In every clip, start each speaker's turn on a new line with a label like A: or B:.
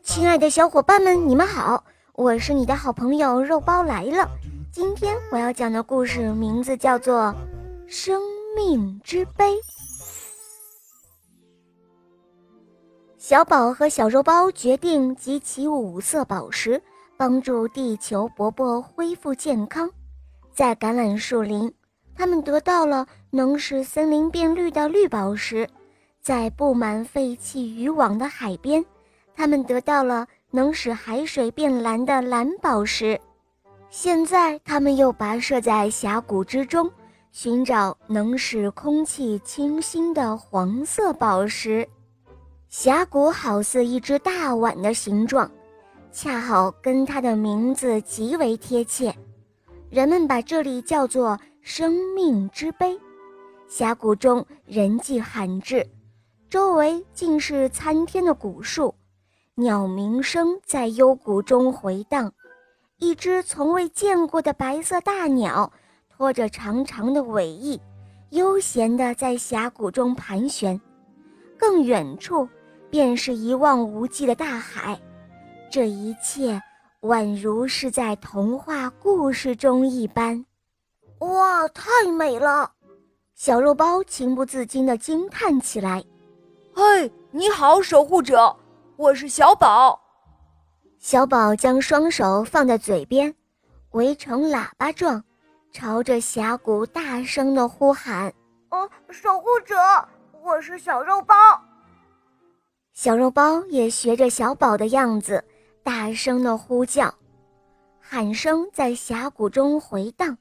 A: 亲爱的小伙伴们，你们好！我是你的好朋友肉包来了。今天我要讲的故事名字叫做《生命之杯》。小宝和小肉包决定集齐五色宝石，帮助地球伯伯恢复健康。在橄榄树林，他们得到了能使森林变绿的绿宝石；在布满废弃渔网的海边，他们得到了能使海水变蓝的蓝宝石，现在他们又跋涉在峡谷之中，寻找能使空气清新的黄色宝石。峡谷好似一只大碗的形状，恰好跟它的名字极为贴切。人们把这里叫做“生命之杯”。峡谷中人迹罕至，周围尽是参天的古树。鸟鸣声在幽谷中回荡，一只从未见过的白色大鸟拖着长长的尾翼，悠闲地在峡谷中盘旋。更远处，便是一望无际的大海。这一切宛如是在童话故事中一般。哇，太美了！小肉包情不自禁地惊叹起来。
B: 嘿，你好，守护者。我是小宝，
A: 小宝将双手放在嘴边，围成喇叭状，朝着峡谷大声的呼喊：“
C: 哦，守护者，我是小肉包。”
A: 小肉包也学着小宝的样子，大声的呼叫，喊声在峡谷中回荡。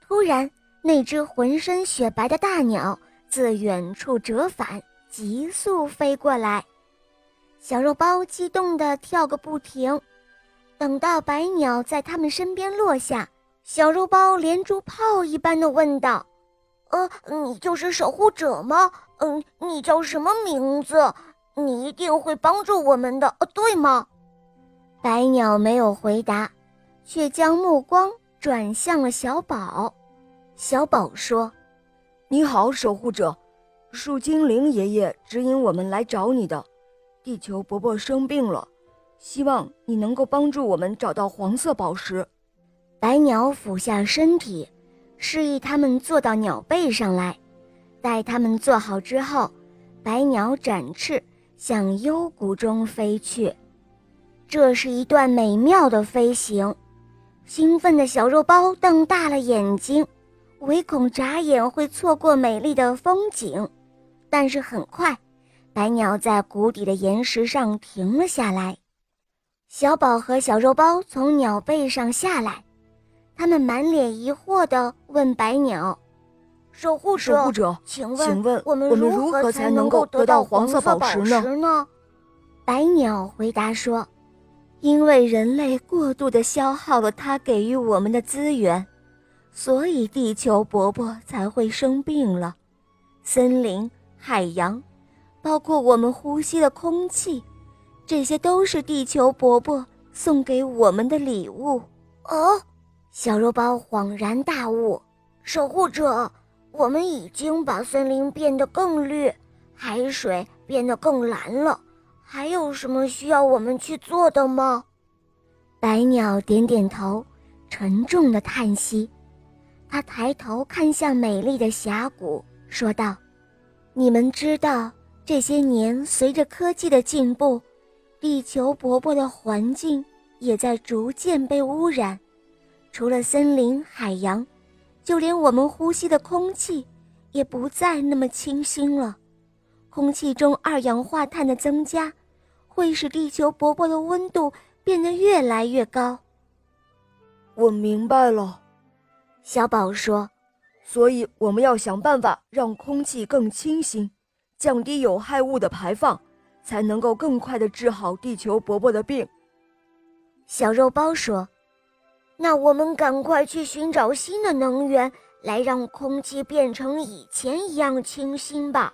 A: 突然，那只浑身雪白的大鸟自远处折返，急速飞过来。小肉包激动地跳个不停，等到白鸟在他们身边落下，小肉包连珠炮一般的问道：“
C: 呃，你就是守护者吗？嗯，你叫什么名字？你一定会帮助我们的，呃对吗？”
A: 白鸟没有回答，却将目光转向了小宝。小宝说：“
B: 你好，守护者，树精灵爷爷指引我们来找你的。”地球伯伯生病了，希望你能够帮助我们找到黄色宝石。
A: 白鸟俯下身体，示意他们坐到鸟背上来。待他们坐好之后，白鸟展翅向幽谷中飞去。这是一段美妙的飞行。兴奋的小肉包瞪大了眼睛，唯恐眨眼会错过美丽的风景。但是很快。白鸟在谷底的岩石上停了下来，小宝和小肉包从鸟背上下来，他们满脸疑惑地问白鸟：“
C: 守护
B: 者，守护者，
C: 请
B: 问
C: 我们如何才能够得到黄色宝石呢？”
A: 白鸟回答说：“因为人类过度地消耗了它给予我们的资源，所以地球伯伯才会生病了。森林、海洋。”包括我们呼吸的空气，这些都是地球伯伯送给我们的礼物。
C: 哦，
A: 小肉包恍然大悟：
C: 守护者，我们已经把森林变得更绿，海水变得更蓝了。还有什么需要我们去做的吗？
A: 白鸟点点头，沉重的叹息。他抬头看向美丽的峡谷，说道：“你们知道。”这些年，随着科技的进步，地球伯伯的环境也在逐渐被污染。除了森林、海洋，就连我们呼吸的空气也不再那么清新了。空气中二氧化碳的增加，会使地球伯伯的温度变得越来越高。
B: 我明白了，
A: 小宝说：“
B: 所以我们要想办法让空气更清新。”降低有害物的排放，才能够更快的治好地球伯伯的病。
A: 小肉包说：“
C: 那我们赶快去寻找新的能源，来让空气变成以前一样清新吧。”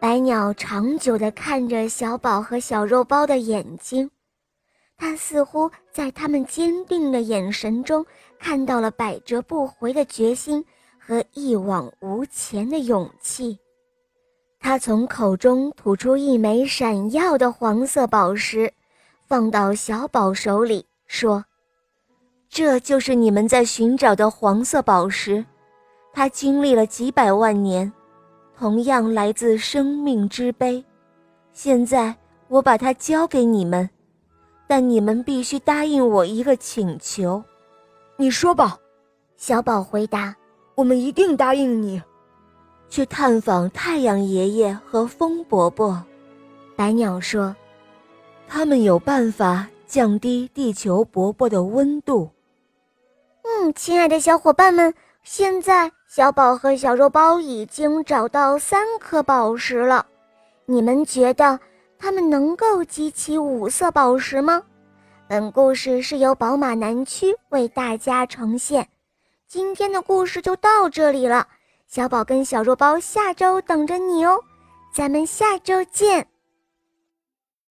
A: 白鸟长久的看着小宝和小肉包的眼睛，它似乎在他们坚定的眼神中看到了百折不回的决心和一往无前的勇气。他从口中吐出一枚闪耀的黄色宝石，放到小宝手里，说：“这就是你们在寻找的黄色宝石，它经历了几百万年，同样来自生命之杯。现在我把它交给你们，但你们必须答应我一个请求。”
B: 你说吧，
A: 小宝回答：“
B: 我们一定答应你。”
A: 去探访太阳爷爷和风伯伯，白鸟说：“他们有办法降低地球伯伯的温度。”
C: 嗯，亲爱的小伙伴们，现在小宝和小肉包已经找到三颗宝石了。你们觉得他们能够集齐五色宝石吗？本故事是由宝马南区为大家呈现。今天的故事就到这里了。小宝跟小肉包下周等着你哦，咱们下周见。